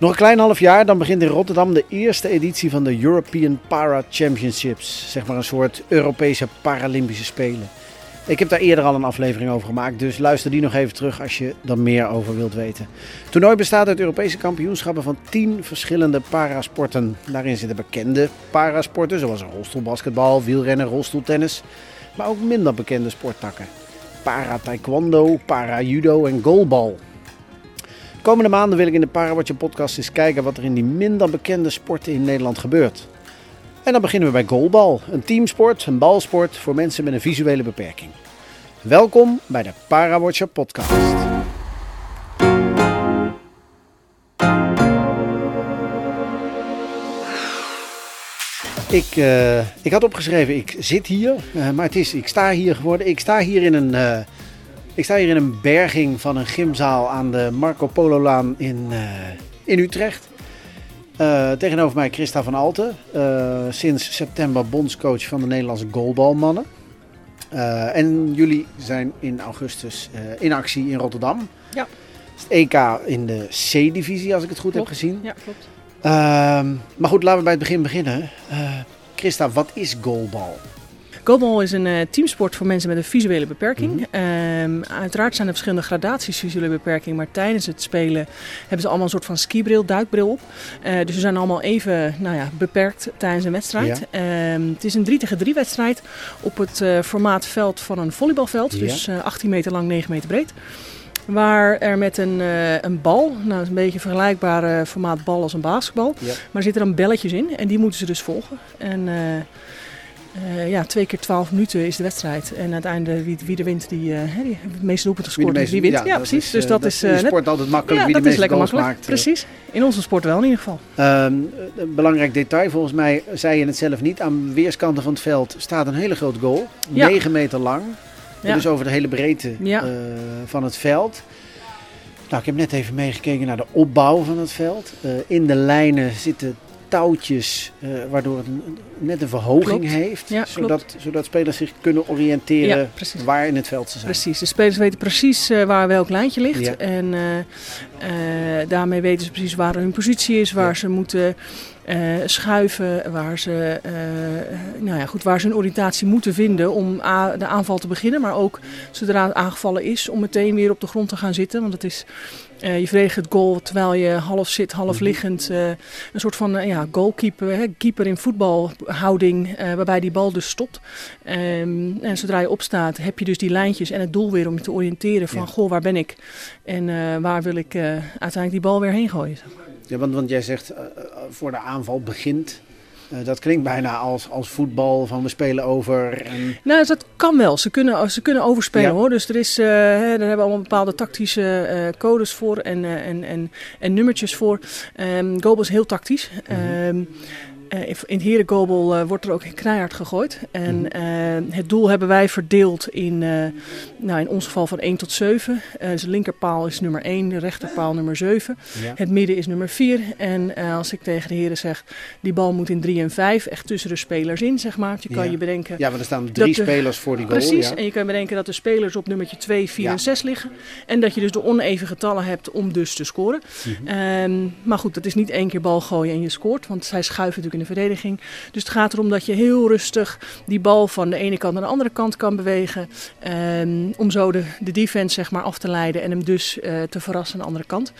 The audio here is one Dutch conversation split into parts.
Nog een klein half jaar, dan begint in Rotterdam de eerste editie van de European Para Championships. Zeg maar een soort Europese Paralympische Spelen. Ik heb daar eerder al een aflevering over gemaakt, dus luister die nog even terug als je er meer over wilt weten. Het toernooi bestaat uit Europese kampioenschappen van 10 verschillende parasporten. Daarin zitten bekende parasporten zoals rolstoelbasketbal, wielrennen, rolstoeltennis, maar ook minder bekende sporttakken. Para-taekwondo, para-judo en goalbal. Komende maanden wil ik in de Parawatcher podcast eens kijken wat er in die minder bekende sporten in Nederland gebeurt. En dan beginnen we bij goalbal, een teamsport, een balsport voor mensen met een visuele beperking. Welkom bij de Parawatcher podcast. Ik, eh, ik had opgeschreven, ik zit hier, uh, maar het is, ik sta hier geworden. Ik sta hier in een, uh, ik sta hier in een berging van een gymzaal aan de Marco Polo Laan in, in Utrecht. tegenover mij Christa van Alten, sinds september bondscoach van de Nederlandse goalbalmannen. en jullie zijn in augustus in actie in Rotterdam. Ja. Het EK in de C-divisie, als ik het goed Klopt. heb gezien. Ja, klopt. Ehm, maar goed, laten we bij het begin beginnen. Eh, Christa, wat is goalbal? Goalball is een eh, teamsport voor mensen met een visuele beperking. Ehm, uiteraard zijn er verschillende gradaties visuele beperking, maar tijdens het spelen hebben ze allemaal een soort van skibril, duikbril op. Eh, dus ze zijn allemaal even nou ja, beperkt tijdens een wedstrijd. Ehm, het is een 3 tegen 3 wedstrijd op het eh, formaat veld van een volleybalveld. Ja. Dus eh, 18 meter lang, 9 meter breed. Waar er met een, een bal, nou is een beetje vergelijkbaar eh, formaat bal als een basketbal. Ja. Maar er zitten dan belletjes in en die moeten ze dus volgen. En eh, ja, twee keer 12 minuten is de wedstrijd. En uiteindelijk wie, wie er wint, die, hè, die het meeste doelpunten Wie de gescoord meeste- die wint. Ja, precies. is, dus eh, dat, is in de sport altijd makkelijk ja, wie de dat is meeste lekker goals makkelijk. maakt. Precies. In onze sport wel in ieder geval. Ehm, een belangrijk detail, volgens mij zei je het zelf niet. Aan weerskanten van het veld staat een hele grote goal. Ja. 9 meter lang. Dus over de hele breedte van het veld. Nou, ik heb net even meegekeken naar de opbouw van het veld. In de lijnen zitten touwtjes, eh, waardoor het een- net een verhoging Klopt. heeft. Ja, zodat, zodat spelers zich kunnen oriënteren Ja, waar in het veld ze zijn. Precies, de spelers weten precies eh, waar welk lijntje ligt. Ja. En eh, daarmee weten ze precies waar hun positie is, waar ze moeten schuiven, waar ze, eh, nou ja, goed, waar ze hun oriëntatie moeten vinden om a- de aanval te beginnen. Maar ook zodra het aangevallen is, om meteen weer op de grond te gaan zitten. Want het is, eh, je verdedigt het goal terwijl je half zit, half Mhm. liggend. eh, een soort van eh, ja, goalkeeper, hè, keeper in voetbalhouding, eh, waarbij die bal dus stopt. Ehm, en zodra je opstaat, heb je dus die lijntjes en het doel weer om je te oriënteren van, Ja. goh, waar ben ik? En eh, waar wil ik eh, uiteindelijk die bal weer heen gooien? Ja, want, want jij zegt eh, eh, voor de aanval begint. Eh, dat klinkt bijna als, als voetbal van we spelen over. En, Nou, dat kan wel. Ze kunnen, ze kunnen overspelen Ja. hoor. Dus er is, hè, daar hebben we allemaal bepaalde tactische codes voor en, en, en, en nummertjes voor. Ehm Goalball is heel tactisch. Mhm. Ehm, eh, in in het herengoalbal eh, wordt er ook knijhard gegooid. En eh, het doel hebben wij verdeeld in, nou, in ons geval van 1 tot 7. Eh, dus de linkerpaal is nummer 1, de rechterpaal nummer 7. ja. Het midden is nummer 4. En als ik tegen de heren zeg, die bal moet in 3 en 5, echt tussen de spelers in, zeg maar. Je kan Ja. je bedenken. ja, want er staan drie de- spelers voor die goal. Precies, ja. en je kan bedenken dat de spelers op nummertje 2, 4 Ja. en 6 liggen. En dat je dus de oneven getallen hebt om dus te scoren. Ehm, maar goed, dat is niet één keer bal gooien en je scoort, want zij schuiven natuurlijk in de verdediging. Dus het gaat erom dat je heel rustig die bal van de ene kant naar de andere kant kan bewegen. ehm, om zo de, de defense zeg maar af te leiden en hem dus eh, te verrassen aan de andere kant.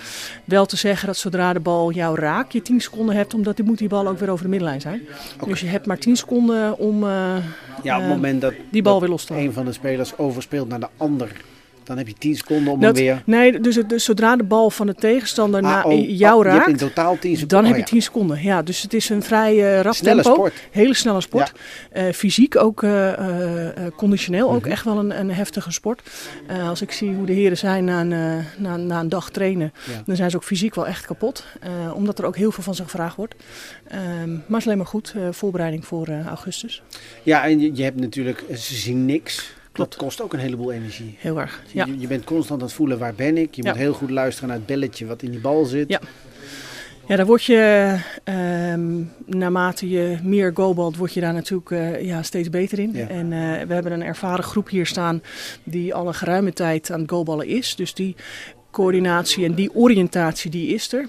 Wel te zeggen dat zodra de bal jou raakt, je 10 seconden hebt, omdat die moet die bal ook weer over de middenlijn zijn. Dus je hebt maar 10 seconden om eh, ja, op het eh, moment dat, die bal dat weer los te een van de spelers overspeelt naar de ander, dan heb je 10 seconden om Dat- hem weer. Nee, dus, dus zodra de bal van de tegenstander Ah, naar oh, jou oh, Je hebt in raakt, totaal 10 seconden. dan heb oh je ja. 10 seconden. Ja, dus het is een vrij eh, rap Snelle tempo. sport. Hele snelle sport. Eh, fysiek ook, eh, conditioneel ook Mhm. echt wel een, een heftige sport. Als ik zie hoe de heren zijn na een, na, na een dag trainen, Ja. dan zijn ze ook fysiek wel echt kapot. Omdat er ook heel veel van ze gevraagd wordt. Ehm, maar het is alleen maar goed, voorbereiding voor augustus. Ja, en je, je hebt natuurlijk, ze zien niks. Klopt. Dat kost ook een heleboel energie. Heel erg. Ja. Je, je bent constant aan het voelen waar ben ik. Je Ja. moet heel goed luisteren naar het belletje wat in die bal zit. Ja. Ja, daar word je, ehm, naarmate je meer goalbalt, word je daar natuurlijk eh, ja, steeds beter in. Ja. En eh, we hebben een ervaren groep hier staan die al een geruime tijd aan het goalballen is. Dus die coördinatie en die oriëntatie die is er.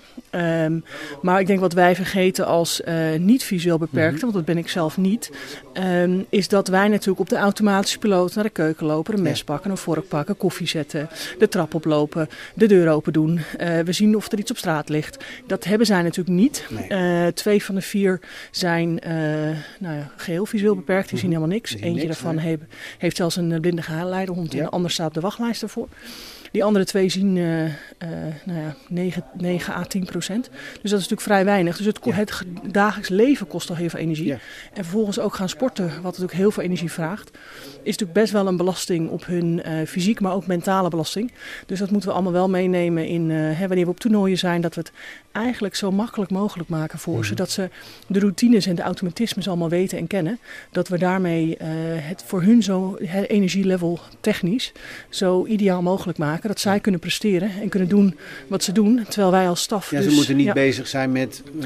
Um, maar ik denk wat wij vergeten als uh, niet visueel beperkte, mm want dat ben ik zelf niet, um, is dat wij natuurlijk op de automatische piloot naar de keuken lopen, een mes pakken, een vork pakken, koffie zetten, de trap oplopen, de deur open doen. Uh, we zien of er iets op straat ligt. Dat hebben zij natuurlijk niet. Nee. Uh, twee van de vier zijn nou ja, geheel visueel beperkt, die zien helemaal niks. Eentje niks, daarvan nee. heeft, heeft zelfs een blinde geleiderhond ja. en de ander staat op de wachtlijst ervoor. Die andere twee zien uh, uh, nou ja, 9, 9 à 10 procent. Dus dat is natuurlijk vrij weinig. Dus het, ja. het dagelijks leven kost al heel veel energie. Ja. En vervolgens ook gaan sporten, wat natuurlijk heel veel energie vraagt. Is natuurlijk best wel een belasting op hun uh, fysiek, maar ook mentale belasting. Dus dat moeten we allemaal wel meenemen in hè, wanneer we op toernooien zijn. Dat we het eigenlijk zo makkelijk mogelijk maken voor mm. ze. Dat ze de routines en de automatismes allemaal weten en kennen. Dat we daarmee het voor hun zo energielevel technisch zo ideaal mogelijk maken dat zij kunnen presteren en kunnen doen wat ze doen, terwijl wij als staf. Ja, dus, ze moeten niet ja. bezig zijn met uh,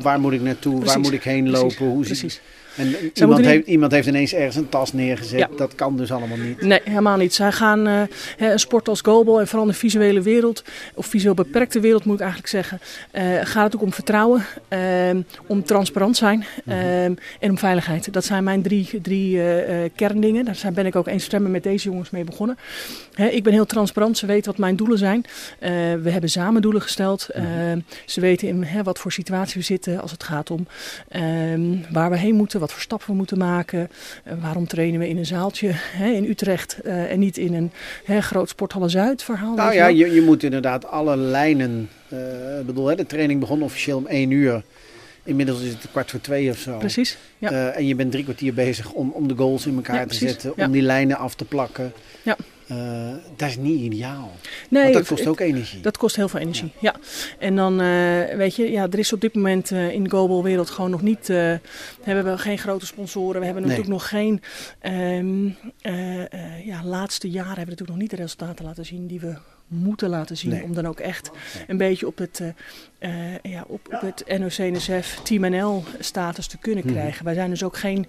waar moet ik naartoe, Precies. waar moet ik heen lopen, Precies. hoe Precies. En iemand heeft, iemand heeft ineens ergens een tas neergezet. Ja. Dat kan dus allemaal niet. Nee, helemaal niet. Zij gaan uh, een sport als goalball en vooral in de visuele wereld, of visueel beperkte wereld moet ik eigenlijk zeggen, uh, gaat het ook om vertrouwen, uh, om transparant zijn mm -hmm. en om veiligheid. Dat zijn mijn drie, drie kerndingen. Daar ben ik ook eens stemmen met deze jongens mee begonnen. He, ik ben heel transparant. Ze weten wat mijn doelen zijn. we hebben samen doelen gesteld. Mm -hmm. ze weten in he, wat voor situatie we zitten als het gaat om waar we heen moeten wat voor stappen we moeten maken. Uh, waarom trainen we in een zaaltje hè, in Utrecht uh, en niet in een hè, groot Sporthalle Zuid verhaal? Nou ja, je, je, moet inderdaad alle lijnen. Uh, bedoel, hè, de training begon officieel om één uur. Inmiddels is het kwart voor twee of zo. Precies. Ja. Uh, en je bent drie kwartier bezig om, om de goals in elkaar ja, te precies. zetten, Ja. om die lijnen af te plakken. Ja. Uh, dat is niet ideaal. Nee, Want dat kost het- ook energie. Dat kost heel veel energie, ja. En dan, eh, weet je, ja, er is op dit moment eh, in de global-wereld gewoon nog niet... eh, hebben we geen grote sponsoren. We hebben Nee. natuurlijk nog geen... ehm, eh, eh, ja, laatste jaren hebben we natuurlijk nog niet de resultaten laten zien die we moeten laten zien. Nee. Om dan ook echt een beetje op het, eh, ja, op, op het NOC-NSF Team NL status te kunnen Mhm. krijgen. Wij zijn dus ook geen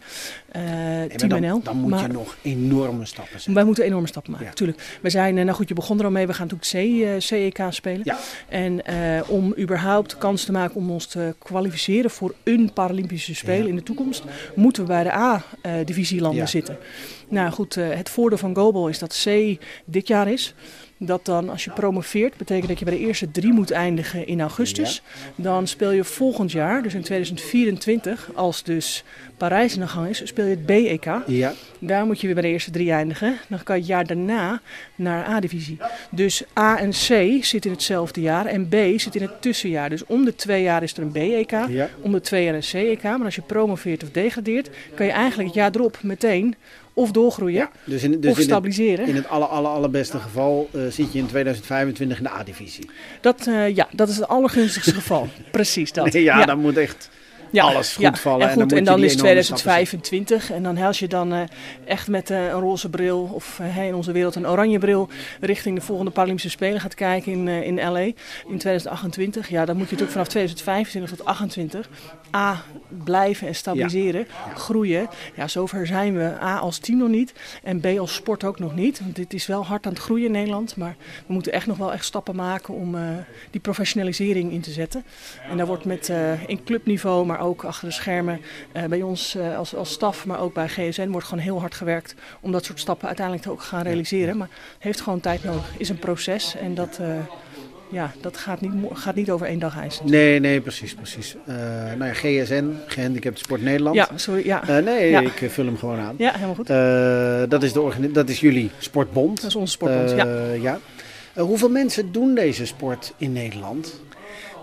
eh, Nee, maar Team dan, NL. dan moet maar- je nog enorme stappen zetten. wij moeten enorme stappen maken, Ja. natuurlijk. We zijn, eh, nou goed, je begon er al mee, we gaan natuurlijk C, eh, CEK spelen. Ja. En eh, om überhaupt kans te maken om ons te kwalificeren voor een Paralympische Spelen Ja. in de toekomst, moeten we bij de A-divisielanden Ja. zitten. Nou goed, eh, het voordeel van Global is dat C dit jaar is. Dat dan als je promoveert, betekent dat je bij de eerste drie moet eindigen in augustus. Dan speel je volgend jaar, dus in 2024, als dus Parijs in de gang is, speel je het BEK. Ja, Daar moet je weer bij de eerste drie eindigen. Dan kan je het jaar daarna naar A-divisie. Dus A en C zitten in hetzelfde jaar en B zit in het tussenjaar. Dus om de twee jaar is er een BEK, ja. om de twee jaar een CEK. Maar als je promoveert of degradeert, kan je eigenlijk het jaar erop meteen of doorgroeien ja. Dus, in, dus of in, het, stabiliseren. in het aller, aller, allerbeste geval eh, zit je in 2025 in de A-divisie. Dat, eh, ja, dat is het allergunstigste geval. Precies dat. Nee, ja, dan moet echt Ja, alles goed vallen. En, en dan en dan is enorme stappen 2025 en dan als je dan eh, echt met eh, een roze bril of eh, in onze wereld een oranje bril richting de volgende Paralympische Spelen gaat kijken in, in LA in 2028. Ja, dan moet je natuurlijk vanaf 2025 tot 28 A blijven en stabiliseren, groeien. Ja, zover zijn we A als team nog niet en B als sport ook nog niet. Want dit is wel hard aan het groeien in Nederland, maar we moeten echt nog wel echt stappen maken om die professionalisering in te zetten. En daar wordt met in clubniveau, maar ook achter de schermen eh, bij ons eh, als, als staf, maar ook bij GSN wordt gewoon heel hard gewerkt om dat soort stappen uiteindelijk ook te gaan realiseren. Maar heeft gewoon tijd nodig. Is een proces en dat, eh, ja, dat gaat, niet, gaat niet over één dag ijs. Nee, nee, precies, precies. Eh, nou ja, GSN, Gehandicapt Sport Nederland. Ja, sorry. Ja, nee, Ja. ik vul hem gewoon aan. ja helemaal goed. Dat, is de dat is jullie sportbond. Dat is onze sportbond. ja. Ja. Hoeveel mensen doen deze sport in Nederland?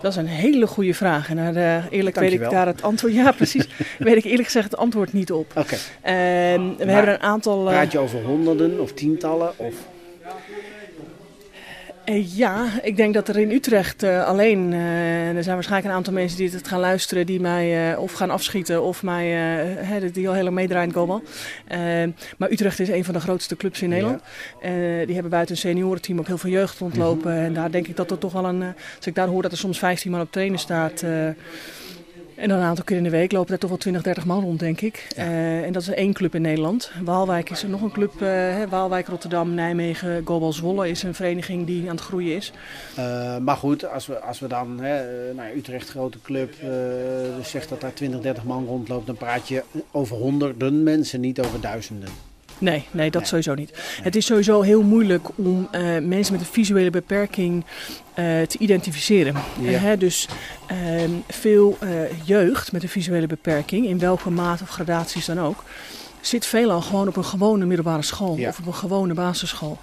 Dat is een hele goede vraag. En daar, eh, eerlijk weet ik daar het antwoord. Ja, precies. weet ik eerlijk gezegd het antwoord niet op. Oké, Ehm, we hebben een aantal. eh, praat je over honderden of tientallen? Of... Eh, ja, ik denk dat er in Utrecht eh, alleen, eh, er zijn waarschijnlijk een aantal mensen die het gaan luisteren, die mij of gaan afschieten of mij, hè, die al helemaal meedraaien. Eh, maar Utrecht is een van de grootste clubs in Nederland. Die hebben buiten een seniorenteam ook heel veel jeugd rondlopen. En daar denk ik dat er toch wel een, als ik daar hoor dat er soms 15 man op trainen staat. Eh, En dan een aantal keer in de week lopen er toch wel 20, 30 man rond, denk ik. Uh, en dat is één club in Nederland. Waalwijk is er nog een club. Uh, Waalwijk, Rotterdam, Nijmegen, Gobal Zwolle is een vereniging die aan het groeien is. Uh, maar goed, als we, als we dan, hè, nou Utrecht, grote club, dus zegt dat daar 20, 30 man rondloopt, dan praat je over honderden mensen, niet over duizenden. Nee, nee, dat sowieso niet. Het is sowieso heel moeilijk om uh, mensen met een visuele beperking uh, te identificeren. Ja. Uh, dus ehm, veel jeugd met een visuele beperking, in welke mate of gradaties dan ook, zit veelal gewoon op een gewone middelbare school ja. of op een gewone basisschool.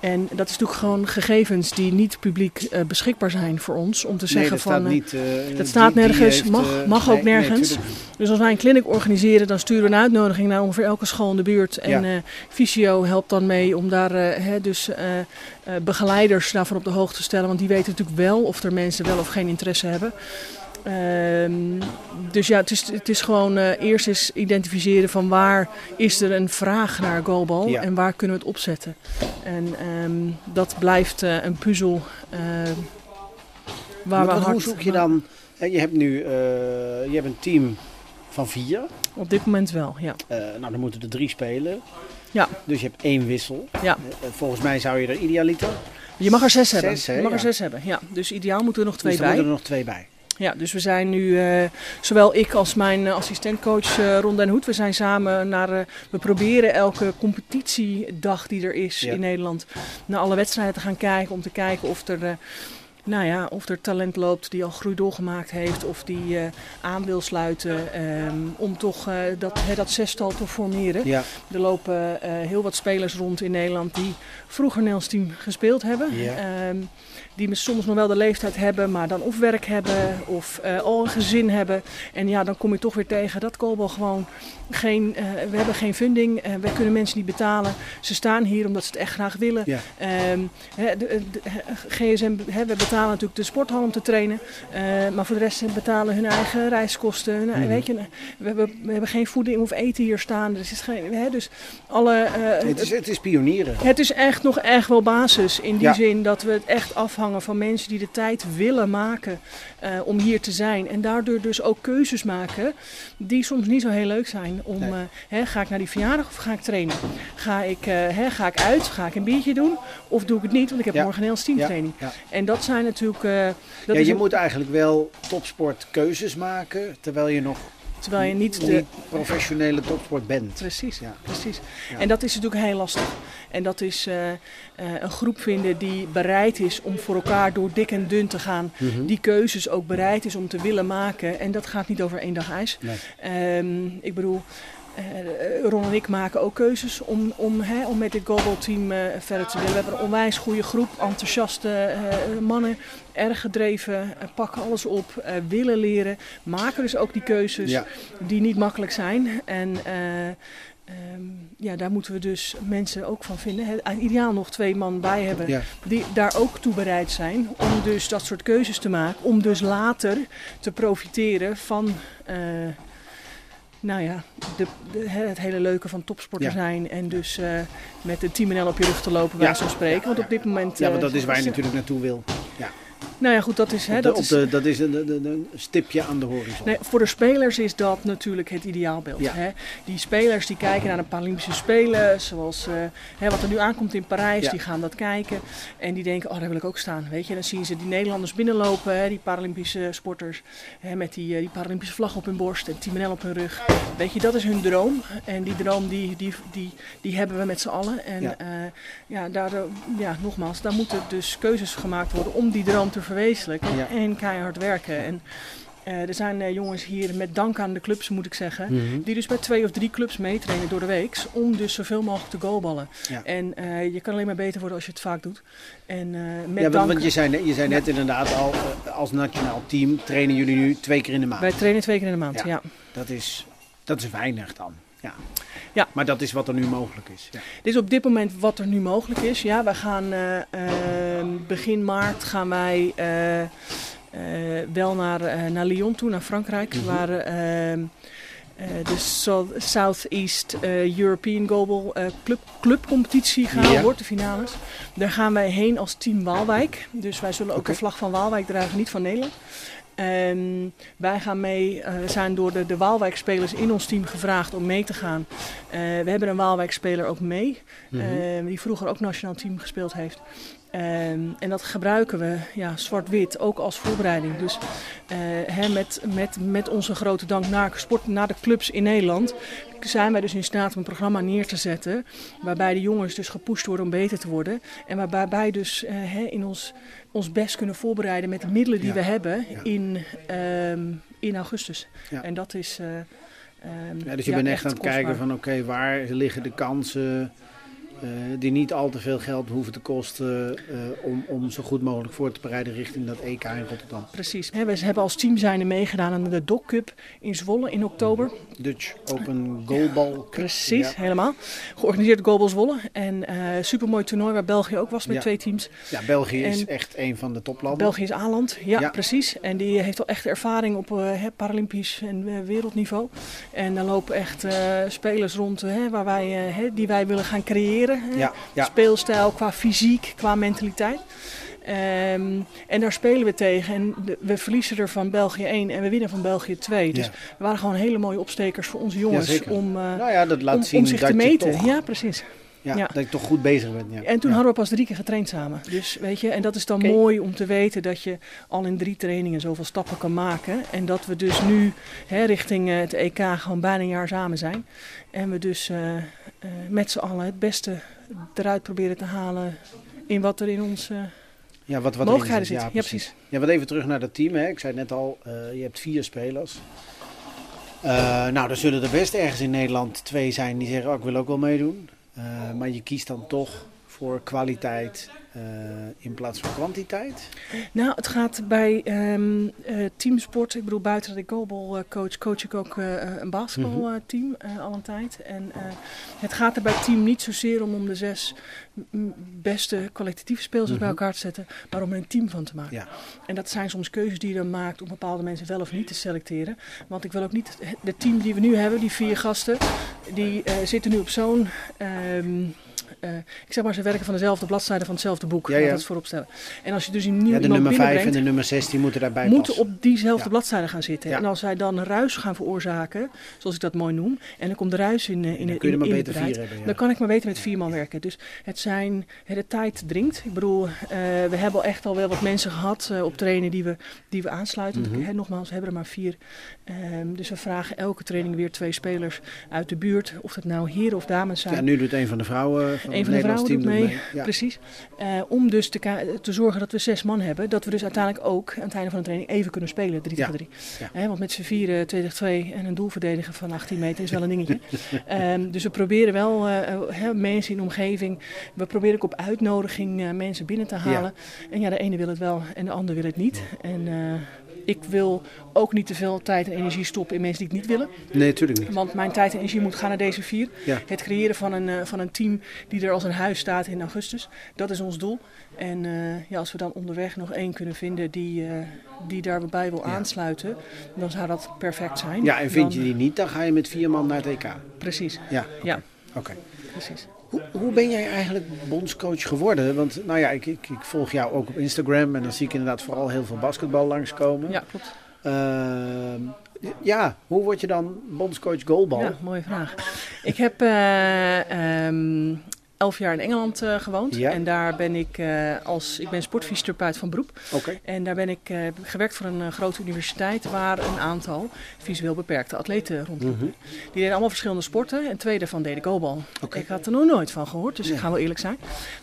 En dat is natuurlijk gewoon gegevens die niet publiek uh, beschikbaar zijn voor ons. Om te nee, zeggen dat van. Staat niet, uh, dat staat die, nergens, die heeft, mag, mag nee, ook nergens. Nee, dus als wij een clinic organiseren, dan sturen we een uitnodiging naar ongeveer elke school in de buurt. En ja. Visio helpt dan mee om daar hè, dus begeleiders daarvan op de hoogte te stellen. Want die weten natuurlijk wel of er mensen wel of geen interesse hebben. Um, dus ja, het is, het is gewoon uh, eerst eens identificeren van waar is er een vraag naar goalbal Ja. en waar kunnen we het opzetten. En um, dat blijft uh, een puzzel uh, waar maar we hard... hoe zoek je dan? Je hebt nu je hebt een team van vier. Op dit moment wel, ja. Nou, dan moeten er drie spelen. Ja. Dus je hebt één wissel. Ja. Volgens mij zou je er idealiter. Je mag er zes, hebben. Je mag er zes hebben, ja. Dus ideaal moeten er nog twee dus dan bij. moeten er nog twee bij. Ja, dus we zijn nu, uh, zowel ik als mijn uh, assistentcoach uh, Ron den Hoed, we zijn samen naar, we proberen elke competitiedag die er is Ja. in Nederland, naar alle wedstrijden te gaan kijken. Om te kijken of er, nou ja, of er talent loopt die al groei doorgemaakt heeft. Of die aan wil sluiten um, om toch dat, dat zestal te formeren. Ja. Er lopen heel wat spelers rond in Nederland die vroeger Nederlands team gespeeld hebben. Ja. Um, die soms nog wel de leeftijd hebben, maar dan of werk hebben of al een gezin hebben. En ja, dan kom je toch weer tegen dat Koolbal gewoon geen, we hebben geen funding, we kunnen mensen niet betalen. Ze staan hier omdat ze het echt graag willen. Ja. Um, de, de, de, GSM, he, we betalen natuurlijk de sporthal om te trainen, maar voor de rest betalen hun eigen reiskosten. Hun, Mhm. mm. weet je, we, hebben, we hebben geen voeding of eten hier staan. Dus, is geen, he, dus alle, het, is, het is pionieren. Het is echt nog echt wel basis in die Ja. zin dat we het echt afhangen van mensen die de tijd willen maken uh, om hier te zijn. En daardoor dus ook keuzes maken die soms niet zo heel leuk zijn. Om, Nee. hè, ga ik naar die verjaardag of ga ik trainen? Ga ik, hè, ga ik uit? Ga ik een biertje doen? Of doe ik het niet? Want ik heb Ja. morgen een heel teamtraining. Ja. En dat zijn natuurlijk... uh, dat ja, je een- moet eigenlijk wel topsport keuzes maken, terwijl je nog terwijl je niet de... niet professionele topsport bent. Precies, Ja. precies. Ja. En dat is natuurlijk heel lastig. En dat is uh, uh, een groep vinden die bereid is om voor elkaar door dik en dun te gaan. Mhm. Die keuzes ook bereid is om te willen maken. En dat gaat niet over één dag ijs. Nee. Um, ik bedoel, Ron en ik maken ook keuzes om, om, hè, om met dit Global Team uh, verder te willen. We hebben een onwijs goede groep, enthousiaste uh, mannen, erg gedreven, pakken alles op, willen leren. Maken dus ook die keuzes Ja. die niet makkelijk zijn. En um, ja, daar moeten we dus mensen ook van vinden. He, ideaal nog twee man bij hebben Ja. die daar ook toe bereid zijn om dus dat soort keuzes te maken. Om dus later te profiteren van, uh, nou ja, de, de, het hele leuke van topsporter Ja. zijn. En dus uh, met de 10 op je rug te lopen, Ja. bij zo spreken. Want op dit moment... Ja, want dat uh, is waar je natuurlijk naartoe wil. Ja. Nou ja, goed, dat is... Hè, de- dat is de- dat is een, een- een- stipje aan de horizon. Nee, voor de spelers is dat natuurlijk het ideaalbeeld. Ja. Hè? Die spelers die kijken naar de Paralympische Spelen, zoals eh, hè, wat er nu aankomt in Parijs, Ja. die gaan dat kijken. En die denken, oh daar wil ik ook staan. Weet je, dan zien ze die Nederlanders binnenlopen, hè, die Paralympische sporters, hè, met die, eh, die Paralympische vlag op hun borst en NL op hun rug. Weet je, dat is hun droom. En die droom die, die, die, die hebben we met z'n allen. En Ja. ja, daar, eh, ja, nogmaals, daar moeten dus keuzes gemaakt worden om die droom te verwezenlijken. Ja. En keihard werken. En eh, er zijn eh, jongens hier met dank aan de clubs, moet ik zeggen. Mhm. Die dus bij twee of drie clubs meetrainen door de week. Om dus zoveel mogelijk te goalballen. Ja. En eh, je kan alleen maar beter worden als je het vaak doet. En met Ja, want, dank. want je zei, net- je zei net inderdaad al, als nationaal team trainen jullie nu twee keer in de maand. Wij trainen twee keer in de maand, Ja. ja. Dat, is, dat is weinig dan. Ja. Ja. Maar dat is wat er nu mogelijk is. Ja. Dit is op dit moment wat er nu mogelijk is. Ja, wij gaan eh, eh, begin maart gaan wij eh, eh, wel naar, naar Lyon toe, naar Frankrijk. Mhm. Waar eh, eh, de South- Southeast European Global Club, Clubcompetitie gehouden Ja. wordt, de finales. Daar gaan wij heen als team Waalwijk. Dus wij zullen ook de vlag van Waalwijk dragen, niet van Nederland. Um, wij gaan mee, uh, zijn door de, de Waalwijk-spelers in ons team gevraagd om mee te gaan. Uh, we hebben een Waalwijk-speler ook mee, mm -hmm. uh, die vroeger ook nationaal team gespeeld heeft. Um, en dat gebruiken we ja, zwart-wit ook als voorbereiding. Dus hè, met, met, met onze grote dank naar, sport, naar de clubs in Nederland zijn wij dus in staat om een programma neer te zetten. Waarbij de jongens dus gepusht worden om beter te worden. En waarbij wij dus hè, in ons, ons best kunnen voorbereiden met de middelen die Ja. we hebben Ja. in, ehm, in augustus. En dat is. eh, ehm, Ja, dus je bent echt aan het kijken van oké, waar liggen de kansen eh, die niet al te veel geld hoeven te kosten eh, om, om zo goed mogelijk voor te bereiden richting dat EK in Rotterdam. Precies. We hebben als team zijnde meegedaan aan de Doc Cup in Zwolle in oktober. Dutch Open Goalball Cup. Precies, Ja. helemaal. Georganiseerd door Global Zwolle. En eh supermooi toernooi waar België ook was met Ja. twee teams. Ja, België is echt een van de toplanden. België is A-land, ja, Ja. precies. En die heeft al echt ervaring op eh, Paralympisch en eh, wereldniveau. En daar lopen echt eh, spelers rond eh, waar wij, eh, die wij willen gaan creëren. Hè. Ja, ja. Speelstijl, qua fysiek, qua mentaliteit. Ehm, en daar spelen we tegen. En de- we verliezen er van België 1 en we winnen van België 2. Dus Ja. we waren gewoon hele mooie opstekers voor onze jongens om, eh, Nou ja, dat laat om, zien om zich dat te je meten. toch, Ja, precies. Ja, ja. dat je toch goed bezig bent. Ja. En toen ja. hadden we pas drie keer getraind samen. Dus weet je, en dat is dan mooi om te weten dat je al in drie trainingen zoveel stappen kan maken. En dat we dus nu hè, richting eh, het EK gewoon bijna een jaar samen zijn. En we dus eh, eh, met z'n allen het beste eruit proberen te halen in wat er in ons eh, ja, wat, wat mogelijkheden zit. Ja, Ja, precies. Ja, wat even terug naar dat team. Hè. Ik zei net al, je hebt vier spelers. Nou, er zullen er best ergens in Nederland twee zijn die zeggen, oh, ik wil ook wel meedoen. Eh, maar je kiest dan toch voor kwaliteit eh, in plaats van kwantiteit. Nou, het gaat bij ehm, eh, teamsport. Ik bedoel, buiten dat ik goalball eh, coach, coach ik ook een basketbalteam eh, al een tijd. En het gaat er bij het team niet zozeer om om de zes beste kwalitatieve spelers Mhm. bij elkaar te zetten, maar om er een team van te maken. Ja. En dat zijn soms keuzes die je dan maakt om bepaalde mensen wel of niet te selecteren. Want ik wil ook niet, de team die we nu hebben, die vier gasten, die zitten nu op zo'n. ehm, eh, ik zeg maar, ze werken van dezelfde bladzijde van hetzelfde boek. Ja, ja. dat voorop stellen. En als je dus een nieuw Ja, de nummer 5 en de nummer 6 die moeten daarbij moeten passen. op diezelfde Ja. bladzijde gaan zitten. En als zij dan ruis gaan veroorzaken, zoals ik dat mooi noem, en dan komt de ruis in, eh, in, dan in, kun je maar in beter het hebben. Dan kan ik maar beter met vier man werken. Dus het zijn, de tijd dringt. Ik bedoel, eh, we hebben al echt al wel wat mensen gehad eh, op trainen die we, die we aansluiten. Hè, nogmaals, we hebben er maar vier. Ehm, dus we vragen elke training weer twee spelers uit de buurt. Of dat nou heren of dames zijn. Ja, nu doet een van de vrouwen van Een het van de Nederlands vrouwen team doet mee, Ja. precies. Eh, om dus te, zorgen dat we zes man hebben. Dat we dus uiteindelijk ook aan het einde van de training even kunnen spelen, 3 Ja. tegen 3. Ja. want met z'n vieren, 2 tegen 2 en een doel verdedigen van 18 meter is wel een dingetje. Ehm, dus we proberen wel eh, mensen in de omgeving. We proberen ook op uitnodiging eh, mensen binnen te halen. En ja, de ene wil het wel en de ander wil het niet. En ik wil ook niet te veel tijd en energie stoppen in mensen die het niet willen. Nee, natuurlijk niet. Want mijn tijd en energie moet gaan naar deze vier. Ja. Het creëren van een, eh, van een team die er als een huis staat in augustus. Dat is ons doel. En eh, ja, als we dan onderweg nog één kunnen vinden die, eh, die daarbij wil Ja. aansluiten, dan zou dat perfect zijn. Ja, en vind Dan- je die niet, dan ga je met vier man naar het EK. Precies, Ja, ja, oké. precies. Hoe, hoe ben jij eigenlijk bondscoach geworden? Want nou ja, ik, ik, ik volg jou ook op Instagram en dan zie ik inderdaad vooral heel veel basketbal langskomen. Ja, klopt. Ehm, ja, hoe word je dan bondscoach goalbal? Ja, mooie vraag. Ik heb eh, ehm, elf jaar in Engeland eh, gewoond. Ja. En daar ben ik als als, ik ben sportfysiotherapeut van beroep. Oké. En daar ben ik eh, gewerkt voor een grote universiteit waar een aantal visueel beperkte atleten rondliepen. Mhm. Die deden allemaal verschillende sporten en twee daarvan deden goalbal. Ik had er nog nooit van gehoord, dus ik ga wel eerlijk zijn.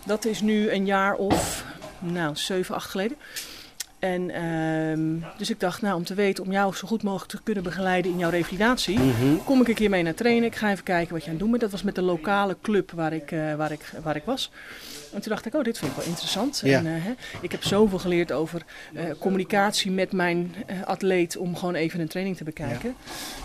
Dat is nu een jaar of, nou, zeven, acht geleden. En ehm, dus ik dacht, nou, om te weten, om jou zo goed mogelijk te kunnen begeleiden in jouw revalidatie, Mhm. kom ik een keer mee naar trainen. Ik ga even kijken wat je aan het doen bent. Dat was met de lokale club waar ik, eh, waar ik, waar ik was. En toen dacht ik, oh, dit vind ik wel interessant. Ja. En, eh, hè, ik heb zoveel geleerd over eh, communicatie met mijn atleet om gewoon even een training te bekijken.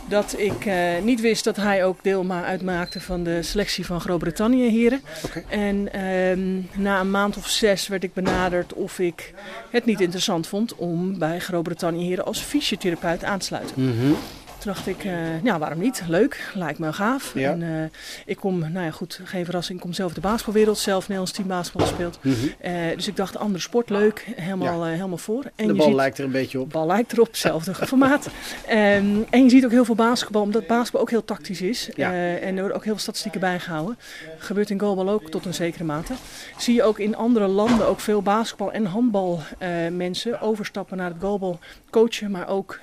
Dat ik niet wist dat hij ook deel ma- uitmaakte van de selectie van Groot-Brittannië heren. En ehm, na een maand of zes werd ik benaderd of ik het niet interessant vond om bij Groot-Brittannië heren als fysiotherapeut aan te sluiten. Mhm. Toen dacht ik, uh, ja, waarom niet? Leuk, lijkt me gaaf. Ja. En, uh, ik kom, nou ja, goed, geen verrassing, ik kom zelf de basketbalwereld, zelf Nederlands team basketbal gespeeld. Mhm. Uh, dus ik dacht, andere sport, leuk, helemaal, Ja. helemaal voor. En De bal ziet, lijkt er een beetje de op. bal lijkt erop, hetzelfde formaat. Ehm, en je ziet ook heel veel basketbal, omdat basketbal ook heel tactisch is. Ja. Eh, en er worden ook heel veel statistieken bijgehouden. Gebeurt in goalbal ook tot een zekere mate. Zie je ook in andere landen ook veel basketbal- en handbalmensen mensen overstappen naar het goalbal coachen, maar ook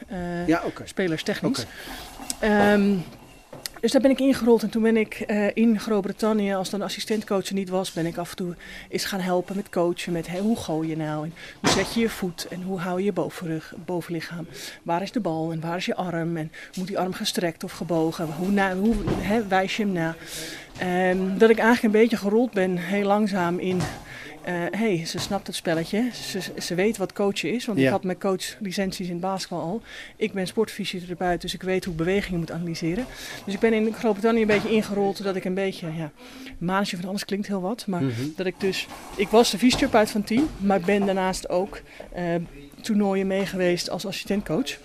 Ja, oké. spelers technisch. Oké. Ehm, dus daar ben ik ingerold en toen ben ik eh, in Groot-Brittannië, als dan assistentcoach er niet was, ben ik af en toe eens gaan helpen met coachen. Met hoe gooi je nou en hoe zet je je voet en hoe hou je je bovenrug, bovenlichaam. Waar is de bal en waar is je arm en moet die arm gestrekt of gebogen? Hoe, na, hoe wijs je hem na? Ehm, dat ik eigenlijk een beetje gerold ben, heel langzaam in hey, ze snapt het spelletje. Ze, ze weet wat coachen is. Want Ja. ik had mijn coachlicenties in het basketbal al. Ik ben sportfysiotherapeut, dus ik weet hoe bewegingen moet analyseren. Dus ik ben in Groot-Brittannië een beetje ingerold. Dat ik een beetje, ja, mannetje van alles klinkt heel wat. Maar Mhm. dat ik dus, ik was de fysiotherapeut van het team. Maar ben daarnaast ook eh, toernooien mee geweest als assistentcoach.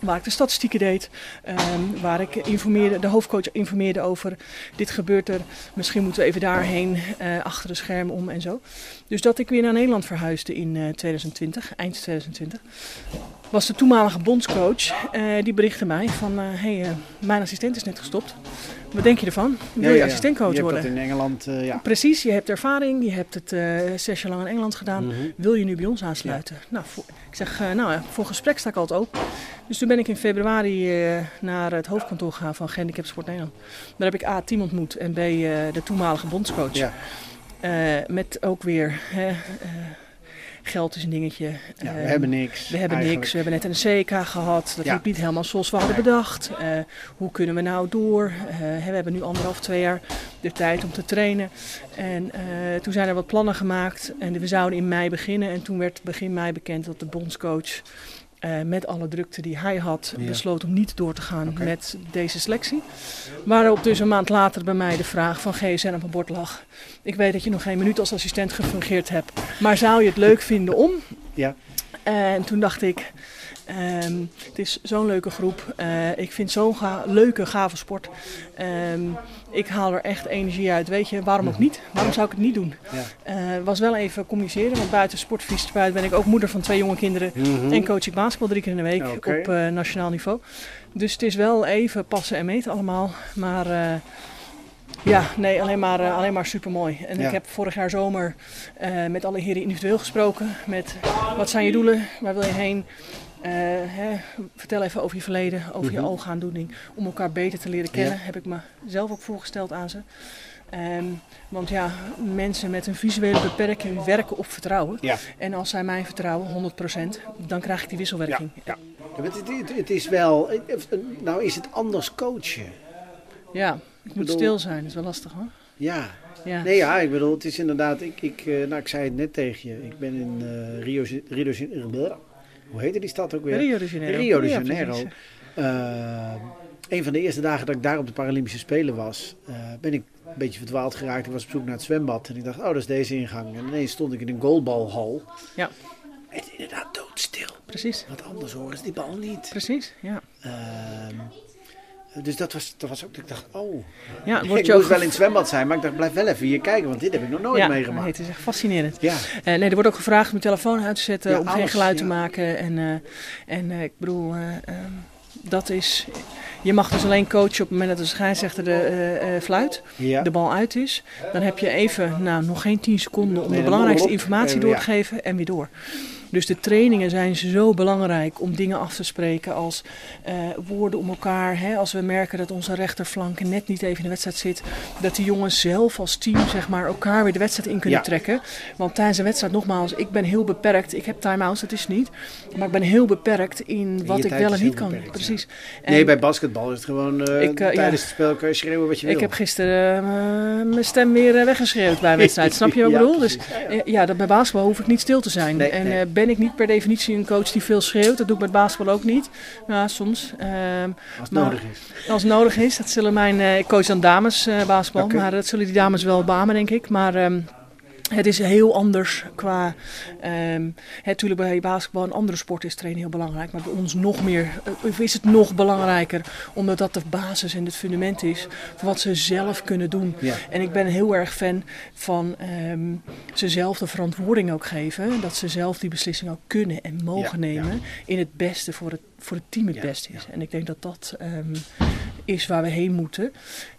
Waar ik de statistieken deed, ehm, waar ik informeerde, de hoofdcoach informeerde over dit gebeurt er, misschien moeten we even daarheen, eh, achter de schermen om en zo. Dus dat ik weer naar Nederland verhuisde in eh, 2020, eind 2020, was de toenmalige bondscoach, eh, die berichtte mij van, hé, hey, eh, mijn assistent is net gestopt. Wat denk je ervan? Wil je ja, ja. assistentcoach je worden? dat in Engeland, eh, ja. Precies, je hebt ervaring, je hebt het eh, zes jaar lang in Engeland gedaan. Mhm. Wil je nu bij ons aansluiten? Nou, voor, ik zeg, eh, nou, ja, voor gesprek sta ik altijd open. Dus toen ben ik in februari eh, naar het hoofdkantoor gegaan van Gehandicapten Sport Nederland. Daar heb ik A, team ontmoet en B, eh, de toenmalige bondscoach. Ja. Eh, met ook weer, eh, geld is een dingetje. Ja, we Eh, hebben niks. we hebben eigenlijk. niks, we hebben net een CK gehad. Dat Ja. liep niet helemaal zoals we hadden bedacht. Eh, hoe kunnen we nou door? Eh, we hebben nu anderhalf, twee jaar de tijd om te trainen. En eh, toen zijn er wat plannen gemaakt. En we zouden in mei beginnen. En toen werd begin mei bekend dat de bondscoach... eh, met alle drukte die hij had, Ja. besloot om niet door te gaan met deze selectie. Waarop dus een maand later bij mij de vraag van GSN op mijn bord lag. Ik weet dat je nog geen minuut als assistent gefungeerd hebt, maar zou je het leuk vinden om? Ja. En toen dacht ik, ehm, het is zo'n leuke groep. Eh, ik vind zo'n ga- leuke, gave sport. Ehm, ik haal er echt energie uit. Weet je, waarom ook niet? Waarom zou ik het niet doen? Ja. Eh, was wel even communiceren, want buiten sportfysiotherapeut ben ik ook moeder van twee jonge kinderen. Mhm. En coach ik basketbal drie keer in de week op eh, nationaal niveau. Dus het is wel even passen en meten allemaal. Maar eh, ja, nee, alleen maar, alleen maar super mooi. En Ja. ik heb vorig jaar zomer met alle heren individueel gesproken. Met wat zijn je doelen? Waar wil je heen? Eh, hè, vertel even over je verleden, over Mhm. je oogaandoening. Om elkaar beter te leren kennen, Ja. heb ik mezelf ook voorgesteld aan ze. Ehm, want ja, mensen met een visuele beperking werken op vertrouwen. Ja. En als zij mij vertrouwen, 100%, dan krijg ik die wisselwerking. Ja. Ja, Het, het, het is wel, nou is het anders coachen. Ja, ik moet bedoel- stil zijn, dat is wel lastig hoor. Ja. Ja. Nee, ja, ik bedoel, het is inderdaad, ik, ik, eh, nou, ik zei het net tegen je, ik ben in eh, Rio, Rio, hoe heette die stad ook weer? Rio de Janeiro. Rio de Ja, Janeiro. precies. Eh, een van de eerste dagen dat ik daar op de Paralympische Spelen was, eh, ben ik een beetje verdwaald geraakt. Ik was op zoek naar het zwembad en ik dacht, oh, dat is deze ingang. En ineens stond ik in een goalbalhal. Ja. Het is inderdaad doodstil. Precies, Wat anders horen is die bal niet. precies, ja. Ehm, dus dat was, dat was ook, ik dacht, oh. Ja, ik moest wel in het zwembad zijn, maar ik dacht, blijf wel even hier kijken, want dit heb ik nog nooit ja, meegemaakt. nee, het is echt fascinerend. Ja, Eh, nee, er wordt ook gevraagd om je telefoon uit te zetten, Ja, om geen geluid ja. te maken. En, eh, en eh, ik bedoel, dat is... Je mag dus alleen coachen op het moment dat de scheidsrechter de fluit, de bal uit is. Dan heb je even, nou, nog geen 10 seconden om Nee, de belangrijkste informatie door te geven en weer door. Dus de trainingen zijn zo belangrijk om dingen af te spreken als eh, woorden om elkaar. Hè? Als we merken dat onze rechterflank net niet even in de wedstrijd zit, dat die jongens zelf als team zeg maar, elkaar weer de wedstrijd in kunnen Ja. trekken. Want tijdens een wedstrijd, nogmaals, ik ben heel beperkt. Ik heb time-outs, dat is niet. Maar ik ben heel beperkt in wat ik wel en niet kan. beperkt. Precies. Nee, bij basketbal is het gewoon eh, Ik, eh, tijdens ja. het spel kan je schreeuwen wat je wil. ik heb gisteren mijn stem weer weggeschreeuwd bij een wedstrijd. Snap je wat ik bedoel? Dus. Ja, dat bij basketbal hoef ik niet stil te zijn. Nee, en nee. Eh, ben ik niet per definitie een coach die veel schreeuwt. Dat doe ik bij basketbal ook niet. Ja, soms. Ehm, Als het maar- nodig is. als het nodig is. Dat zullen mijn... eh, ik coach dan dames eh, basketbal. Maar dat zullen die dames wel beamen, denk ik. Maar... ehm, Het is heel anders qua. Um, natuurlijk bij basketbal en andere sporten is trainen heel belangrijk. Maar bij ons nog meer. Of is het nog belangrijker. Omdat dat de basis en het fundament is. Van wat ze zelf kunnen doen. En ik ben heel erg fan van um, ze zelf de verantwoording ook geven. Dat ze zelf die beslissing ook kunnen en mogen nemen. In het beste voor het, voor het team het beste is. En ik denk dat dat. Um, is waar we heen moeten.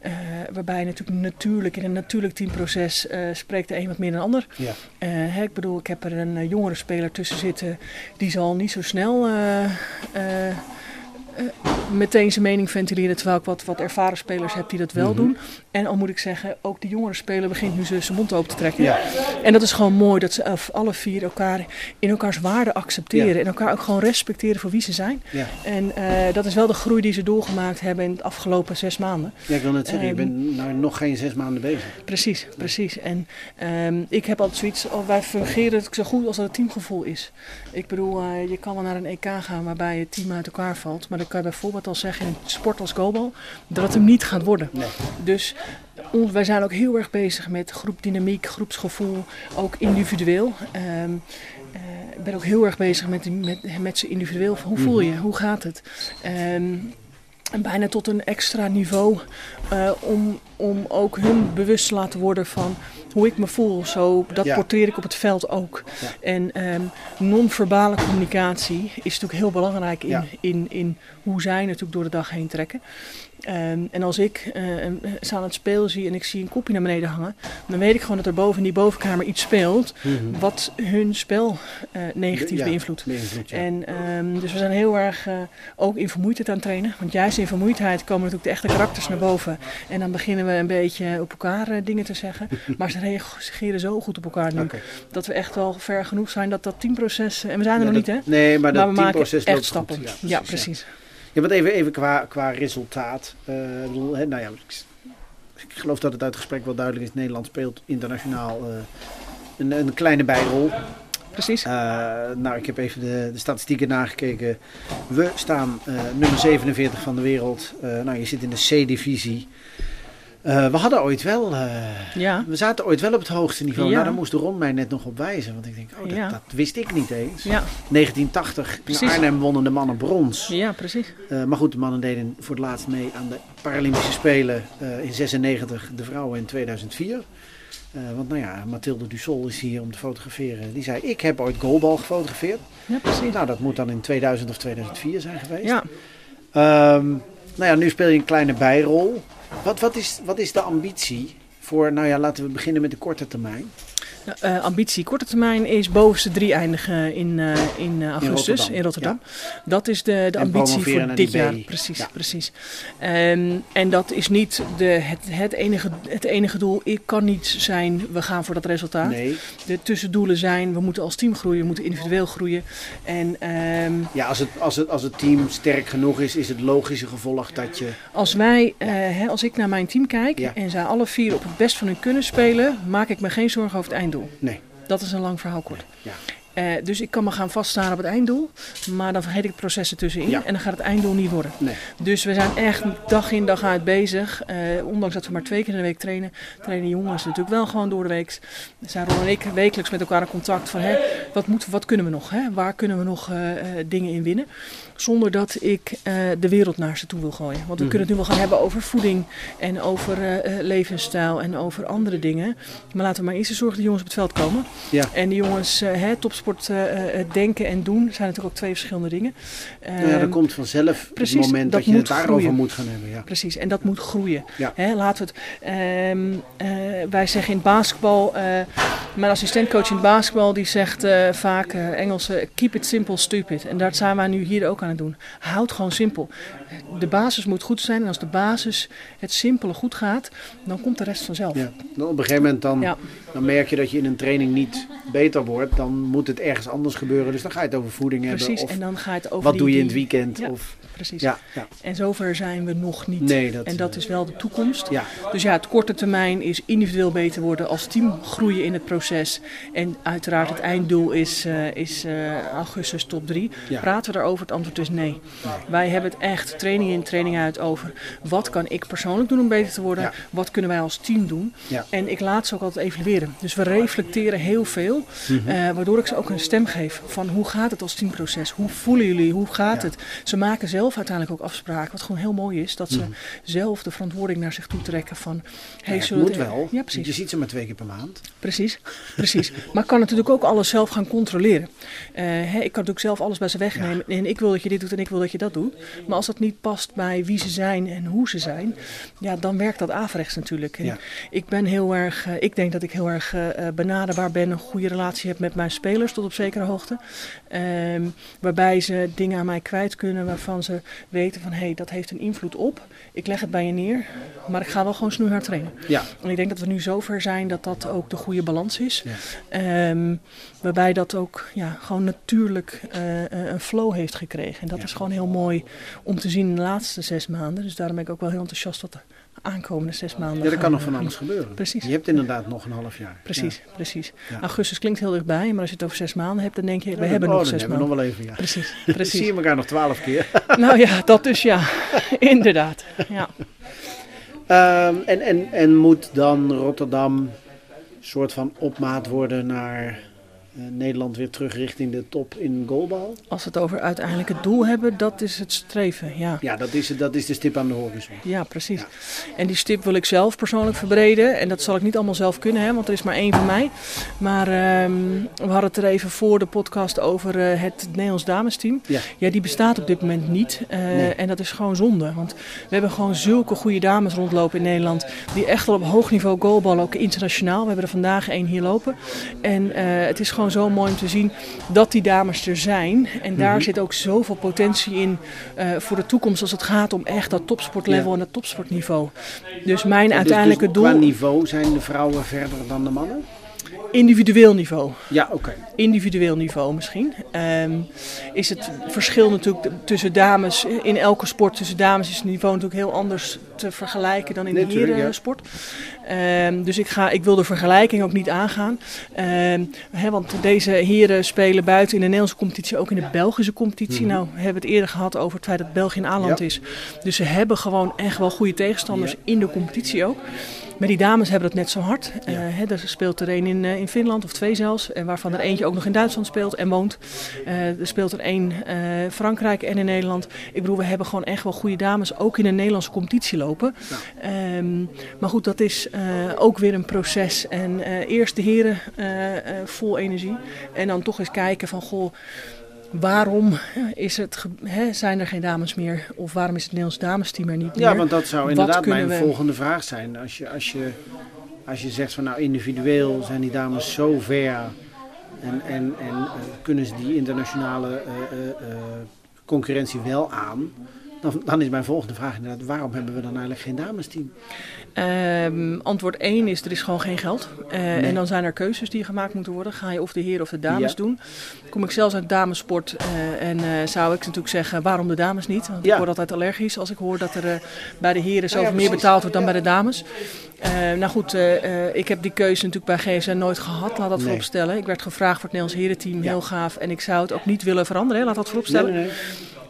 Uh, waarbij natuurlijk natuurlijk in een natuurlijk teamproces uh, spreekt de een wat meer dan de ander. Ja. Uh, hè, ik bedoel, ik heb er een jongere speler tussen zitten. Die zal niet zo snel meteen zijn mening ventileren. Terwijl ik wat, wat ervaren spelers heb die dat wel mhm. doen. En al moet ik zeggen, ook de jongere speler begint nu zijn mond open te trekken. Ja. En dat is gewoon mooi dat ze alle vier elkaar in elkaars waarde accepteren. En elkaar ook gewoon respecteren voor wie ze zijn. Ja. En uh, dat is wel de groei die ze doorgemaakt hebben in de afgelopen zes maanden. Ja, ik wil net zeggen, um, je bent nou nog geen zes maanden bezig. Precies, precies. En um, ik heb altijd zoiets, oh, wij fungeren het zo goed als dat het teamgevoel is. Ik bedoel, uh, je kan wel naar een EK gaan waarbij het team uit elkaar valt. Maar dan kan je bijvoorbeeld al zeggen in sport als goalbal dat het hem niet gaat worden. Nee. Dus ons, wij zijn ook heel erg bezig met groepdynamiek, groepsgevoel, ook individueel. Um, uh, ik ben ook heel erg bezig met, met, met ze individueel. Hoe voel je? Hoe gaat het? Um, en bijna tot een extra niveau uh, om, om ook hun bewust te laten worden van hoe ik me voel. Zo, dat ja. portreer ik op het veld ook. Ja. En um, non-verbale communicatie is natuurlijk heel belangrijk in, ja. in, in hoe zij natuurlijk door de dag heen trekken. Um, en als ik uh, ze aan het speel zie en ik zie een kopje naar beneden hangen, dan weet ik gewoon dat er boven in die bovenkamer iets speelt mm -hmm. wat hun spel uh, negatief ja, beïnvloedt. Ja. En um, dus we zijn heel erg uh, ook in vermoeidheid aan het trainen. Want juist in vermoeidheid komen natuurlijk de echte karakters naar boven. En dan beginnen we een beetje op elkaar dingen te zeggen. maar ze reageren zo goed op elkaar nu. Okay. Dat we echt wel ver genoeg zijn dat dat teamproces. En we zijn er nog dat, niet, hè? Nee, maar, maar dat teamproces echt stappen. Goed. Ja, precies. Ja, want even, even qua, qua resultaat. Uh, bedoel, hè, nou ja, ik, ik, geloof dat het uit het gesprek wel duidelijk is. Nederland speelt internationaal uh, een, een, kleine bijrol. Precies. Uh, nou, ik heb even de, de, statistieken nagekeken. We staan nummer 47 van de wereld. nou, je zit in de C-divisie. Uh, we hadden ooit wel, uh, ja. we zaten ooit wel op het hoogste niveau. Ja. Nou, daar moest Ron mij net nog op wijzen. Want ik denk, oh, dat, ja. dat wist ik niet eens. 1980, precies. in Arnhem wonnen de mannen brons. Ja, precies. Uh, maar goed, de mannen deden voor het laatst mee aan de Paralympische Spelen in 96, de vrouwen in 2004. want nou ja, Mathilde Dussol is hier om te fotograferen. Die zei, ik heb ooit goalbal gefotografeerd. Ja, precies. Nou, dat moet dan in 2000 of 2004 zijn geweest. Ja. Um, nou ja, nu speel je een kleine bijrol. Wat, wat, is, wat is de ambitie voor, nou ja, laten we beginnen met de korte termijn? Uh, ambitie korte termijn is bovenste drie eindigen in, uh, in augustus in Rotterdam. In Rotterdam. Ja. Dat is de, de ambitie voor dit jaar. Precies, ja. precies. Um, en dat is niet de, het, het, enige, het enige doel. Ik kan niet zijn, we gaan voor dat resultaat. Nee. De tussendoelen zijn, we moeten als team groeien, we moeten individueel groeien. En, um, ja, als het, als, het, als het team sterk genoeg is, is het logische gevolg dat je... Als wij, hè, als ik naar mijn team kijk en zij alle vier op het best van hun kunnen spelen, maak ik me geen zorgen over het einde Nee. Dat is een lang verhaal kort. Ja. Uh, dus ik kan me gaan vaststaan op het einddoel, maar dan vergeet ik processen tussenin ja. en dan gaat het einddoel niet worden. Nee. Dus we zijn echt dag in dag uit bezig. Uh, ondanks dat we maar twee keer in de week trainen, trainen jongens natuurlijk wel gewoon door de week. Zijn Ron en ik wekelijks met elkaar in contact van hè, wat, moet, wat kunnen we nog? Hè? Waar kunnen we nog uh, dingen in winnen? Zonder dat ik de wereld naar ze toe wil gooien. Want we mm. kunnen het nu wel gaan hebben over voeding en over levensstijl en over andere dingen. Maar laten we maar eerst zorgen dat de jongens op het veld komen. Ja. En die jongens, hè, top sport uh, denken en doen zijn natuurlijk ook twee verschillende dingen. Nou ja, dat komt vanzelf precies, het moment dat, dat je het daarover groeien. moet gaan hebben. Ja. Precies, en dat moet groeien. Ja. Hè, laten we het, um, wij zeggen in basketbal, mijn assistentcoach in basketbal die zegt vaak Engels, keep it simple, stupid. En dat zijn wij nu hier ook aan het doen. Houd gewoon simpel. De basis moet goed zijn en als de basis, het simpele goed gaat, dan komt de rest vanzelf. Ja. Dan op een gegeven moment dan, ja. dan merk je dat je in een training niet beter wordt, dan moet het ergens anders gebeuren. Dus dan ga je het over voeding Precies, hebben. Of en dan ga je het over wat die, doe je in het weekend? Ja, of, precies. Ja, ja. En zover zijn we nog niet. Nee, dat, en dat eh, is wel de toekomst. Ja, Dus ja, het korte termijn is individueel beter worden, als team groeien in het proces. En uiteraard het einddoel is, eh, is eh, augustus top 3. Ja. Praten we daarover? Het antwoord is nee. Wij hebben het echt training in, training uit over wat kan ik persoonlijk doen om beter te worden? Ja. Wat kunnen wij als team doen? En ik laat ze ook altijd evalueren. Dus we reflecteren heel veel, Mhm. waardoor ik ze ook een stem geef van hoe gaat het als teamproces? Hoe voelen jullie? Hoe gaat het? Ze maken zelf uiteindelijk ook afspraken, wat gewoon heel mooi is, dat ze Mhm. zelf de verantwoording naar zich toe trekken van... Hey, Ja, het moet het- wel. Ja, precies. Je ziet ze maar twee keer per maand. Precies, precies. Maar ik kan natuurlijk ook alles zelf gaan controleren. Eh, hè, ik kan natuurlijk zelf alles bij ze wegnemen. En ik wil dat je dit doet en ik wil dat je dat doet. Maar als dat niet past bij wie ze zijn en hoe ze zijn, ja, dan werkt dat averechts natuurlijk. En Ja. Ik ben heel erg, eh, ik denk dat ik heel erg eh, benaderbaar ben, een goede relatie heb met mijn spelers tot op zekere hoogte. Ehm, waarbij ze dingen aan mij kwijt kunnen waarvan ze weten van hé, hey, dat heeft een invloed op. Ik leg het bij je neer, maar ik ga wel gewoon snoeihard trainen. Ja, En ik denk dat we nu zover zijn dat dat ook de goede balans is. Ja. Ehm, waarbij dat ook ja, gewoon natuurlijk eh, eh, een flow heeft gekregen. En dat Ja. is gewoon heel mooi om te zien in de laatste zes maanden. Dus daarom ben ik ook wel heel enthousiast wat de aankomende zes maanden ja er gaan, kan nog van alles gebeuren. Precies. Je hebt inderdaad nog een half jaar. Precies, precies. Ja. Augustus klinkt heel dichtbij, maar als je het over zes maanden hebt, dan denk je, we hebben Oh, nog dan zes hebben we maanden. nog wel even, ja. Precies, precies. zie je elkaar nog twaalf keer. nou ja, dat dus ja, inderdaad. Ja. Ehm, en, en, en moet dan Rotterdam een soort van opmaat worden naar Nederland weer terug richting de top in goalbal? Als we het over uiteindelijk het doel hebben, dat is het streven, ja. Ja, dat is, het- dat is de stip aan de horizon. Ja, precies. Ja. En die stip wil ik zelf persoonlijk verbreden. En dat zal ik niet allemaal zelf kunnen, hè, want er is maar één van mij. Maar ehm, we hadden het er even voor de podcast over eh, het Nederlands damesteam. Ja. Ja, die bestaat op dit moment niet. Eh, Nee. En dat is gewoon zonde. Want we hebben gewoon zulke goede dames rondlopen in Nederland. Die echt wel op hoog niveau goalballen, ook internationaal. We hebben er vandaag één hier lopen. En eh, het is gewoon zo mooi om te zien dat die dames er zijn. En daar Mhm. zit ook zoveel potentie in eh, voor de toekomst als het gaat om echt dat topsportlevel Ja. en dat topsportniveau. Dus mijn Dus- uiteindelijke dus doel, Qua niveau zijn de vrouwen verder dan de mannen? individueel niveau. Ja, oké. individueel niveau misschien. Ehm, is het verschil natuurlijk tussen dames, in elke sport tussen dames is het niveau natuurlijk heel anders te vergelijken dan in Nee, de herensport. Ehm, dus ik, ga, ik wil de vergelijking ook niet aangaan. Ehm, want deze heren spelen buiten in de Nederlandse competitie, ook in de Belgische competitie. Mhm. Nou, we hebben het eerder gehad over het feit dat België een aanland Ja. is. Dus ze hebben gewoon echt wel goede tegenstanders Ja. in de competitie ook. Maar die dames hebben het net zo hard. Ja. Eh, er speelt er een in, eh, in Finland, of twee zelfs, en waarvan er eentje ook nog in Duitsland speelt en woont. Eh, er speelt er één Frankrijk en in Nederland. Ik bedoel, we hebben gewoon echt wel goede dames, ook in de Nederlandse competitie lopen. Ehm, maar goed, dat is eh, ook weer een proces. En eh, eerst de heren eh, vol energie. En dan toch eens kijken van, goh, waarom is het, hè, zijn er geen dames meer? Of waarom is het Nederlands damesteam er niet Ja, meer? want dat zou inderdaad mijn we- volgende vraag zijn. Als je, als, je, als je zegt van nou individueel zijn die dames zo ver en, en, en kunnen ze die internationale concurrentie wel aan, dan, dan is mijn volgende vraag inderdaad waarom hebben we dan eigenlijk geen damesteam? Ehm, antwoord 1 is, er is gewoon geen geld. Eh, Nee. En dan zijn er keuzes die gemaakt moeten worden. Ga je of de heren of de dames Ja. doen. Kom ik zelfs uit damesport eh, en eh, zou ik natuurlijk zeggen, waarom de dames niet? Want Ja. ik word altijd allergisch als ik hoor dat er bij de heren zoveel ja, meer betaald wordt dan bij de dames. Nou goed, ik heb die keuze natuurlijk bij GSN nooit gehad, laat dat Nee. vooropstellen. Ik werd gevraagd voor het Nederlands herenteam, heel gaaf. En ik zou het ook niet willen veranderen, hè, laat dat vooropstellen. Nee,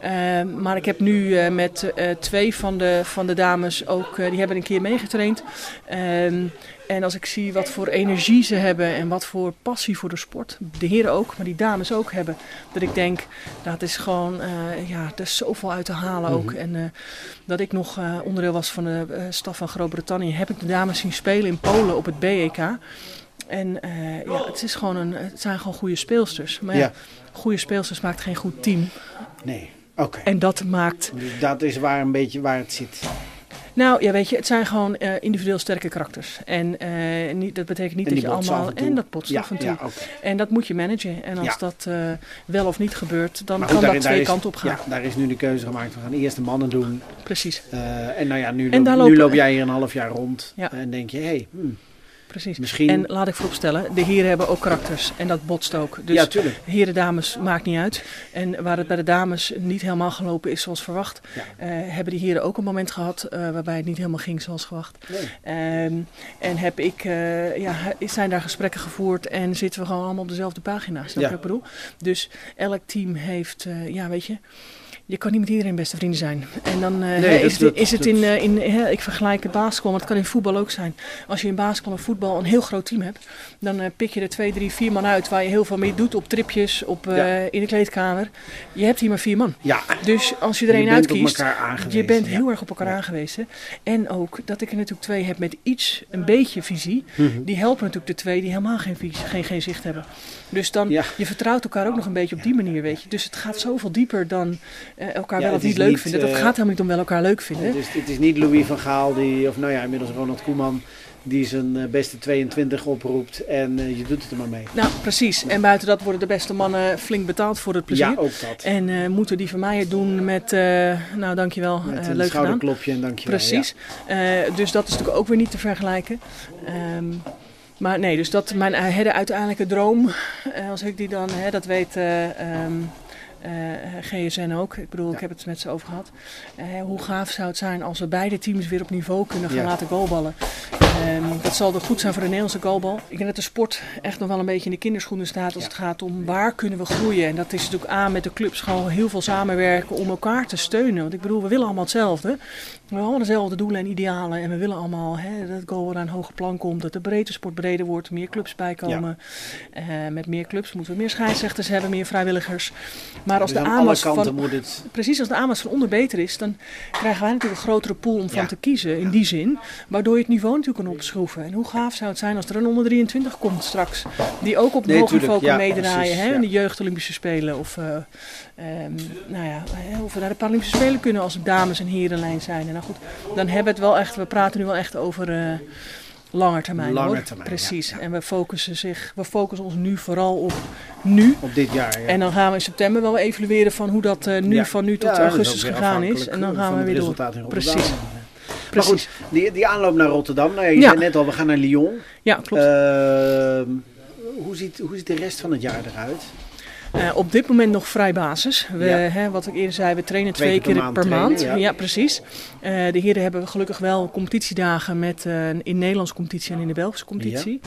Uh, maar ik heb nu uh, met uh, twee van de, van de dames ook, uh, die hebben een keer meegetraind. Um, en als ik zie wat voor energie ze hebben en wat voor passie voor de sport, de heren ook, maar die dames ook hebben, dat ik denk, dat is gewoon, ja, er is zoveel uit te halen ook. Mhm. En dat ik nog onderdeel was van de staf van Groot-Brittannië, heb ik de dames zien spelen in Polen op het BEK. En uh, ja, het, is gewoon een, het zijn gewoon goede speelsters. Maar ja, Ja. goede speelsters maakt geen goed team. nee. Oké. En dat maakt dat is waar een beetje waar het zit. Nou ja, weet je, het zijn gewoon uh, individueel sterke karakters. En uh, niet, dat betekent niet dat je allemaal. en dat botst Ja, af en toe. ja, oké. En dat moet je managen. En als Ja. dat uh, wel of niet gebeurt, dan kan dat twee kanten op gaan. Ja, daar is nu de keuze gemaakt. We gaan eerst de mannen doen. Precies. Eh, en nou ja, nu, loop, nu jij hier een half jaar rond. En denk je, hé, hey, hmm, precies. Misschien... En laat ik vooropstellen, de heren hebben ook karakters en dat botst ook. Dus ja, tuurlijk. heren, dames maakt niet uit. En waar het bij de dames niet helemaal gelopen is zoals verwacht, Ja. eh, hebben de heren ook een moment gehad eh, waarbij het niet helemaal ging zoals verwacht. Nee. Ehm, en heb ik, eh, ja, zijn daar gesprekken gevoerd en zitten we gewoon allemaal op dezelfde pagina. Snap Ja. ik bedoel? Dus elk team heeft, ja, weet je. Je kan niet met iedereen beste vrienden zijn. En dan eh, Nee, is, dat- het, is het dat- in, eh, in ik vergelijk het basketbal, maar het kan in voetbal ook zijn. Als je in basketbal en voetbal een heel groot team hebt, dan eh, pik je er twee, drie, vier man uit waar je heel veel mee doet op tripjes, op, Ja. in de kleedkamer. Je hebt hier maar vier man. Ja, Dus als je er één uitkiest, je bent ja. heel erg op elkaar Ja. aangewezen. En ook dat ik er natuurlijk twee heb met iets, een beetje visie. Mhm. Die helpen natuurlijk de twee die helemaal geen, visie, geen, geen zicht hebben. Dus dan, je vertrouwt elkaar ook nog een beetje op die manier, weet je. Dus het gaat zoveel dieper dan elkaar Ja, wel of niet leuk niet, vinden. Dat eh, gaat helemaal niet om wel elkaar leuk vinden. Het is, het is niet Louis van Gaal, die, of nou ja, inmiddels Ronald Koeman, die zijn eh, beste 22 oproept en eh, je doet het er maar mee. Nou, precies. En buiten dat worden de beste mannen flink betaald voor het plezier. Ja, ook dat. En eh, moeten die van mij het doen met, eh, nou dankjewel, Met eh, een leuk gedaan. schouderklopje en dankjewel. Precies. Eh, dus dat is natuurlijk ook weer niet te vergelijken. Ehm, maar nee, dus dat mijn eh, de uiteindelijke droom, eh, als ik die dan, hè, dat weet eh, ehm, eh, GSN ook. Ik bedoel, Ja. ik heb het met ze over gehad. Eh, hoe gaaf zou het zijn als we beide teams weer op niveau kunnen gaan Ja. laten goalballen. Ehm, dat zal er goed zijn voor de Nederlandse goalbal. Ik denk dat de sport echt nog wel een beetje in de kinderschoenen staat als Ja. het gaat om waar kunnen we groeien. En dat is natuurlijk aan met de clubs gewoon heel veel samenwerken om elkaar te steunen. Want ik bedoel, we willen allemaal hetzelfde. We hebben allemaal dezelfde doelen en idealen. En we willen allemaal hè, dat goal naar een hoger plan komt. Dat de breedte sport breder wordt. Meer clubs bijkomen. Eh, met meer clubs moeten we meer scheidsrechters hebben. Meer vrijwilligers. Maar als Dus de aanwas van... moet het... Precies, als de aanwas van onder beter is, dan krijgen wij natuurlijk een grotere pool om van te kiezen. In die zin. Waardoor je het niveau natuurlijk kan opschroeven. En hoe gaaf zou het zijn als er een onder 23 komt straks. Die ook op Nee, hoog tuurlijk, niveau kan ja, meedraaien. hè, ja. in de jeugd Olympische Spelen. Of, eh, ehm, nou ja, of we naar de Paralympische Spelen kunnen als dames en herenlijn zijn. En nou goed, dan hebben we het wel echt, we praten nu wel echt over... eh Langer termijn Lange hoor. termijn, Precies. ja, ja. En we focussen, zich, we focussen ons nu vooral op nu. Op dit jaar, ja. En dan gaan we in september wel evalueren van hoe dat eh, nu van nu tot augustus gegaan is. En dan eh, gaan we weer door. Rotterdam. Precies. Maar Precies. goed, die, die aanloop naar Rotterdam. Nou ja, je zei net al, we gaan naar Lyon. Ja, klopt. Ehm, hoe, ziet, hoe ziet de rest van het jaar eruit? Eh, op dit moment nog vrij basis. We, Ja. hè, wat ik eerder zei, we trainen Twee twee, keer per maand per trainen, maand. ja. Ja, precies. Eh, de heren hebben gelukkig wel competitiedagen met eh, in Nederlandse competitie en in de Belgische competitie.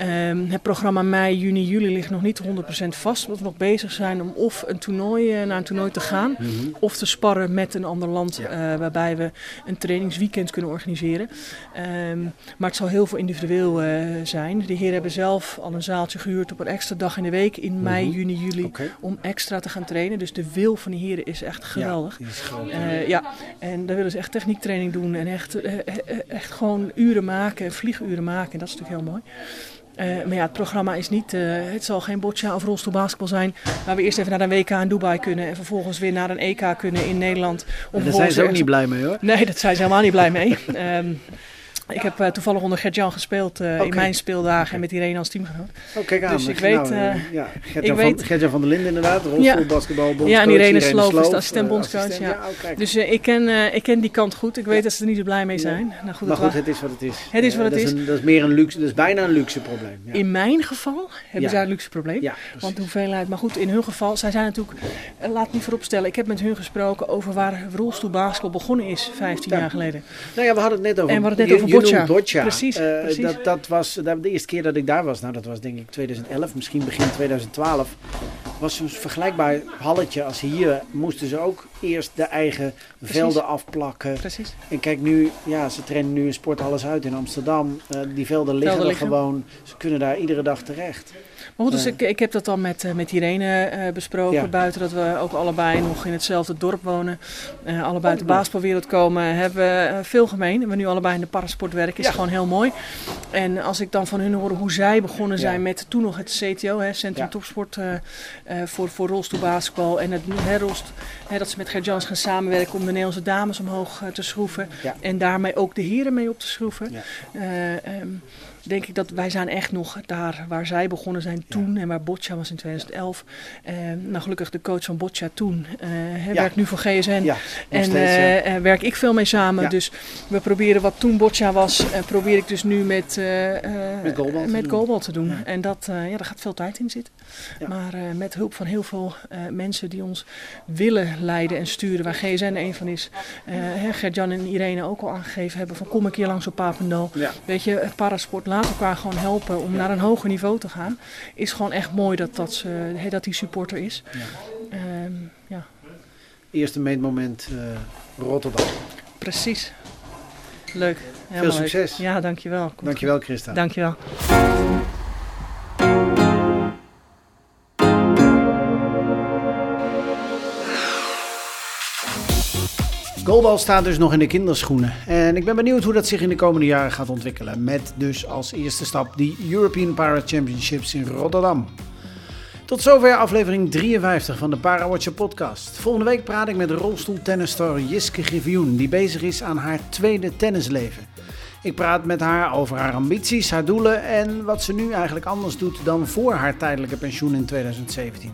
Ehm, het programma mei, juni, juli ligt nog niet 100% vast. Omdat we nog bezig zijn om of een toernooi, eh, naar een toernooi te gaan. Mhm. Of te sparren met een ander land Ja. eh, waarbij we een trainingsweekend kunnen organiseren. Ehm, maar het zal heel veel individueel eh, zijn. De heren hebben zelf al een zaaltje gehuurd op een extra dag in de week in mei, Mhm. juni, juli. Om extra te gaan trainen. Dus de wil van de heren is echt geweldig. Ja, is ja, en daar willen ze echt techniektraining doen en echt, echt gewoon uren maken, en vlieguren maken. En dat is natuurlijk heel mooi. Eh, maar ja, het programma is niet, eh, het zal geen boccia of rolstoelbasketbal zijn. Waar we eerst even naar een WK in Dubai kunnen en vervolgens weer naar een EK kunnen in Nederland. Daar zijn ze ook niet blij mee hoor. Nee, dat zijn ze helemaal niet blij mee. Ehm, ik heb eh, toevallig onder Gert-Jan gespeeld eh, in mijn speeldagen en met Irene als teamgenoot. Oh, kijk aan. Dus ik Nou, weet, eh, ja, Gertjan, ik van, weet- van der Linden inderdaad, rolstoelbasketbal, bondscoach. Ja, en Irene Irene Sloof is de ja. oh. Dus ik, ken, ik ken die kant goed. Ik weet dat ze er niet zo blij mee zijn. Nou, goed, maar goed, het is wat het is. Het is wat het dat is. Een, dat is meer een luxe, dat is bijna een luxe probleem. Ja, In mijn geval hebben Ja. ze daar een luxe probleem. ja. Want de hoeveelheid, maar goed, in hun geval, zij zijn natuurlijk, laat niet vooropstellen, ik heb met hun gesproken over waar rolstoelbasketbal begonnen is 15 Ja. jaar geleden. Nou ja, we hadden het net over. En we hadden het net over Precies, Eh, precies. Dat, dat was dat, de eerste keer dat ik daar was, nou dat was denk ik 2011, misschien begin 2012. Was zo'n vergelijkbaar halletje als hier. Moesten ze ook eerst de eigen velden afplakken. Precies. En kijk nu, ja, ze trainen nu in Sport Alles Uit in Amsterdam. Eh, die velden liggen er liggen. gewoon. Ze kunnen daar iedere dag terecht. Maar goed, dus Eh. ik, ik heb dat dan met, met Irene besproken. Ja. Buiten dat we ook allebei nog in hetzelfde dorp wonen. eh, allebei uit de basketbalwereld komen. Hebben we veel gemeen. We nu allebei in de parasport werken. Is Ja. gewoon heel mooi. En als ik dan van hun hoor hoe zij begonnen zijn Ja. met toen nog het CTO, hè, Centrum Ja. Topsport eh, eh, voor, voor rolstoelbasketbal. En het, hè, rolst, hè, dat ze met Gert-Jans gaan samenwerken om de Nederlandse dames omhoog eh, te schroeven. En daarmee ook de heren mee op te schroeven. Ja. Eh, denk ik dat wij zijn echt nog daar waar zij begonnen zijn En toen, en waar Boccia was in 2011. nou, gelukkig de coach van Boccia toen uh, werkt nu voor GSN. Ja, en steeds, werk ik veel mee samen. Dus we proberen wat toen Boccia was, probeer ik dus nu met, met Goalball te, te doen. En dat, ja, daar gaat veel tijd in zitten. Maar met hulp van heel veel mensen die ons willen leiden en sturen, waar GSN een van is. Gert-Jan en Irene ook al aangegeven hebben van kom een keer langs op Papendal. Weet je, parasport laat elkaar gewoon helpen om naar een hoger niveau te gaan. Is gewoon echt mooi dat, dat, ze, dat die supporter is. Ja. Um, ja. Eerste meetmoment uh, Rotterdam. Precies. Leuk. Veel succes. Ja, dankjewel. Komt dankjewel Christa. Dankjewel. Goalball staat dus nog in de kinderschoenen. En ik ben benieuwd hoe dat zich in de komende jaren gaat ontwikkelen. Met dus als eerste stap die European Para Championships in Rotterdam. Tot zover aflevering 53 van de Parawatcher podcast. Volgende week praat ik met rolstoeltennisstar Jiske Griffioen, die bezig is aan haar tweede tennisleven. Ik praat met haar over haar ambities, haar doelen en wat ze nu eigenlijk anders doet dan voor haar tijdelijke pensioen in 2017.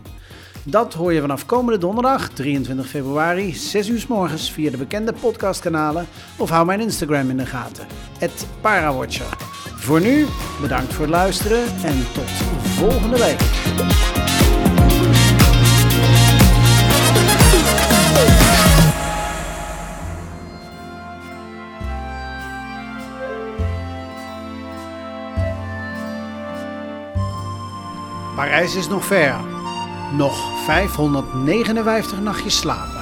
Dat hoor je vanaf komende donderdag, 23 februari, 6 uur s morgens via de bekende podcastkanalen of hou mijn Instagram in de gaten, Parawatcher. Voor nu, bedankt voor het luisteren en tot volgende week. Parijs is nog ver. Nog 559 nachtjes slaap.